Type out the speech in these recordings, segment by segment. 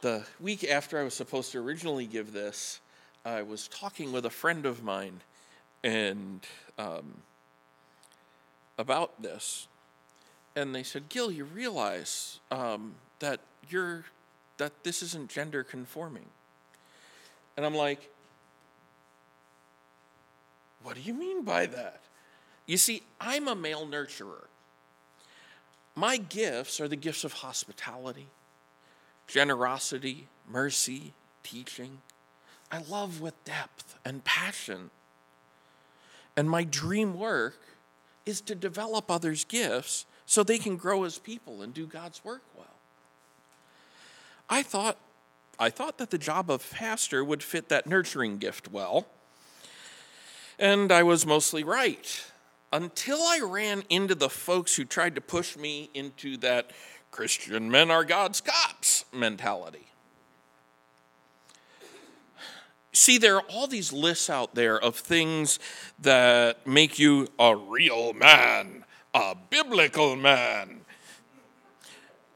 the week after I was supposed to originally give this, I was talking with a friend of mine and um, about this, and they said, "Gil, you realize um, that you're that this isn't gender conforming," and I'm like, "What do you mean by that?" You see, I'm a male nurturer. My gifts are the gifts of hospitality generosity, mercy, teaching. I love with depth and passion. And my dream work is to develop others' gifts so they can grow as people and do God's work well. I thought I thought that the job of pastor would fit that nurturing gift well. And I was mostly right. Until I ran into the folks who tried to push me into that Christian men are God's cops mentality. See, there are all these lists out there of things that make you a real man, a biblical man,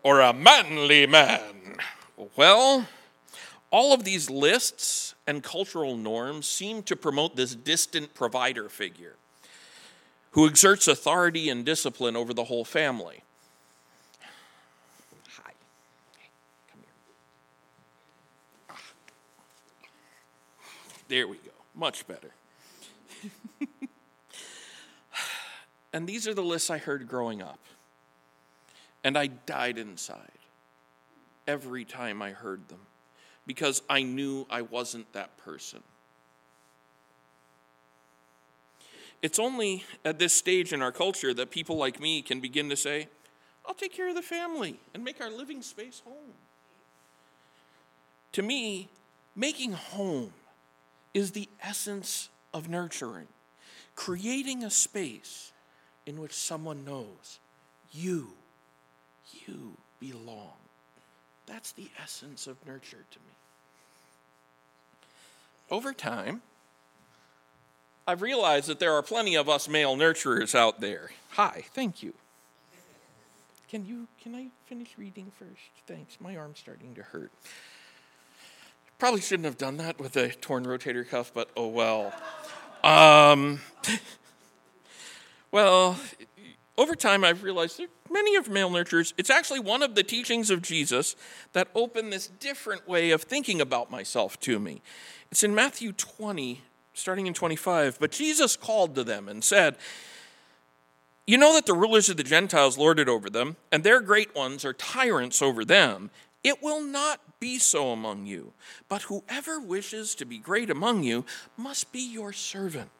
or a manly man. Well, all of these lists and cultural norms seem to promote this distant provider figure who exerts authority and discipline over the whole family. There we go. Much better. and these are the lists I heard growing up. And I died inside every time I heard them because I knew I wasn't that person. It's only at this stage in our culture that people like me can begin to say, I'll take care of the family and make our living space home. To me, making home is the essence of nurturing, creating a space in which someone knows you, you belong. That's the essence of nurture to me. Over time, I've realized that there are plenty of us male nurturers out there. Hi, thank you. Can you can I finish reading first? Thanks. My arm's starting to hurt. Probably shouldn't have done that with a torn rotator cuff, but oh well. Um, well, over time, I've realized that many of male nurturers, it's actually one of the teachings of Jesus that open this different way of thinking about myself to me. It's in Matthew 20, starting in 25. But Jesus called to them and said, You know that the rulers of the Gentiles lord it over them, and their great ones are tyrants over them. It will not be so among you. But whoever wishes to be great among you must be your servant.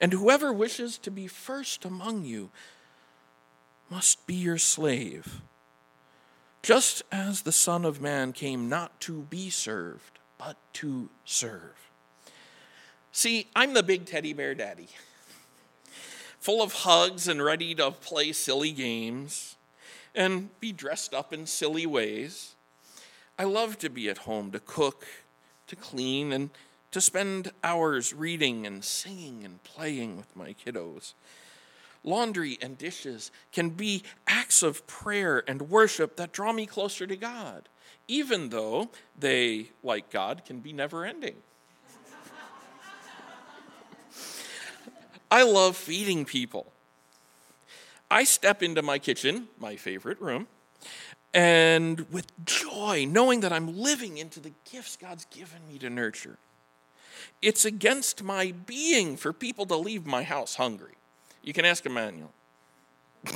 And whoever wishes to be first among you must be your slave. Just as the Son of Man came not to be served, but to serve. See, I'm the big teddy bear daddy, full of hugs and ready to play silly games and be dressed up in silly ways. I love to be at home to cook, to clean, and to spend hours reading and singing and playing with my kiddos. Laundry and dishes can be acts of prayer and worship that draw me closer to God, even though they, like God, can be never ending. I love feeding people. I step into my kitchen, my favorite room, and with joy, knowing that I'm living into the gifts God's given me to nurture. It's against my being for people to leave my house hungry. You can ask Emmanuel.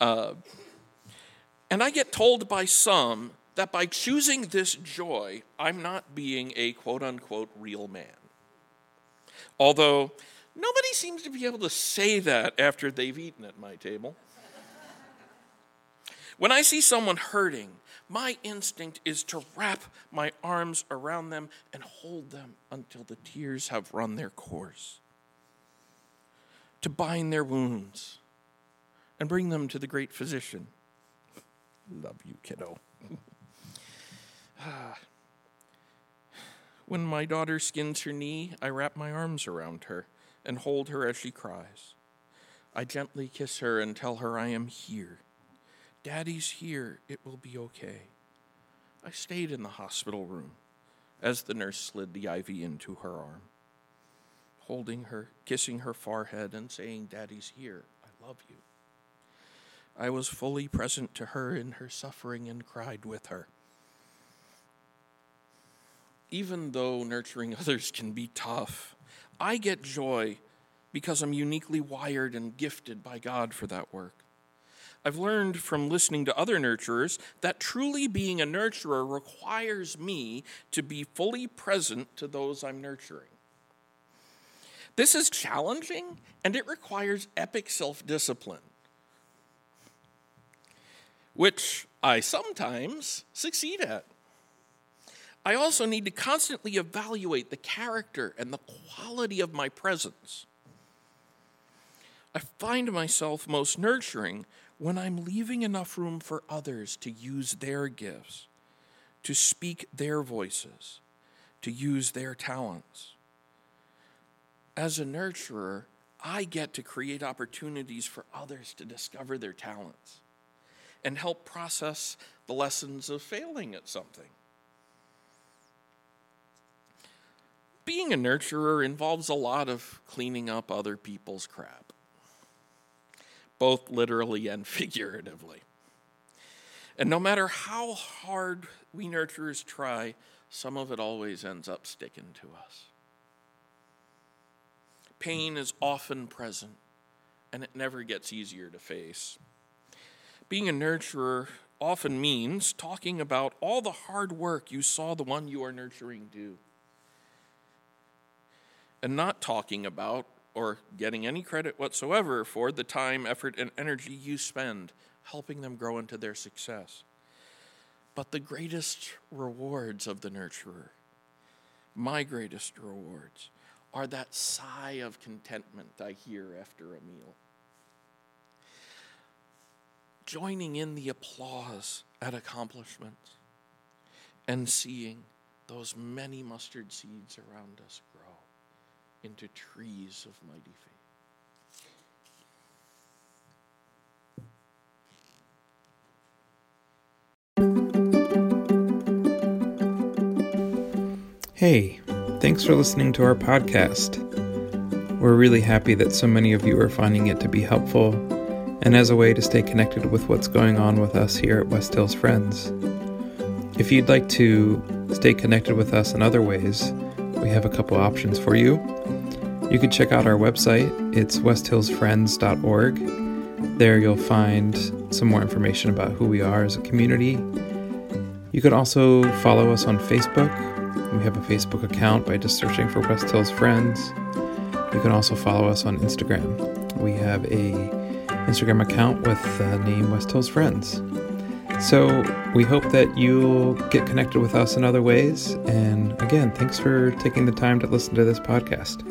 uh, and I get told by some that by choosing this joy, I'm not being a quote unquote real man. Although nobody seems to be able to say that after they've eaten at my table. When I see someone hurting, my instinct is to wrap my arms around them and hold them until the tears have run their course, to bind their wounds and bring them to the great physician. Love you, kiddo. when my daughter skins her knee, I wrap my arms around her and hold her as she cries. I gently kiss her and tell her I am here. Daddy's here. It will be okay. I stayed in the hospital room as the nurse slid the IV into her arm, holding her, kissing her forehead, and saying, Daddy's here. I love you. I was fully present to her in her suffering and cried with her. Even though nurturing others can be tough, I get joy because I'm uniquely wired and gifted by God for that work. I've learned from listening to other nurturers that truly being a nurturer requires me to be fully present to those I'm nurturing. This is challenging and it requires epic self discipline which I sometimes succeed at. I also need to constantly evaluate the character and the quality of my presence. I find myself most nurturing when I'm leaving enough room for others to use their gifts, to speak their voices, to use their talents. As a nurturer, I get to create opportunities for others to discover their talents and help process the lessons of failing at something. Being a nurturer involves a lot of cleaning up other people's crap, both literally and figuratively. And no matter how hard we nurturers try, some of it always ends up sticking to us. Pain is often present, and it never gets easier to face. Being a nurturer often means talking about all the hard work you saw the one you are nurturing do. And not talking about or getting any credit whatsoever for the time, effort, and energy you spend helping them grow into their success. But the greatest rewards of the nurturer, my greatest rewards, are that sigh of contentment I hear after a meal joining in the applause at accomplishments and seeing those many mustard seeds around us grow into trees of mighty faith. Hey, thanks for listening to our podcast. We're really happy that so many of you are finding it to be helpful and as a way to stay connected with what's going on with us here at West Hills Friends. If you'd like to stay connected with us in other ways, we have a couple options for you. You can check out our website, it's westhillsfriends.org. There you'll find some more information about who we are as a community. You can also follow us on Facebook. We have a Facebook account by just searching for West Hills Friends. You can also follow us on Instagram. We have a Instagram account with the name West Hills Friends. So we hope that you'll get connected with us in other ways. And again, thanks for taking the time to listen to this podcast.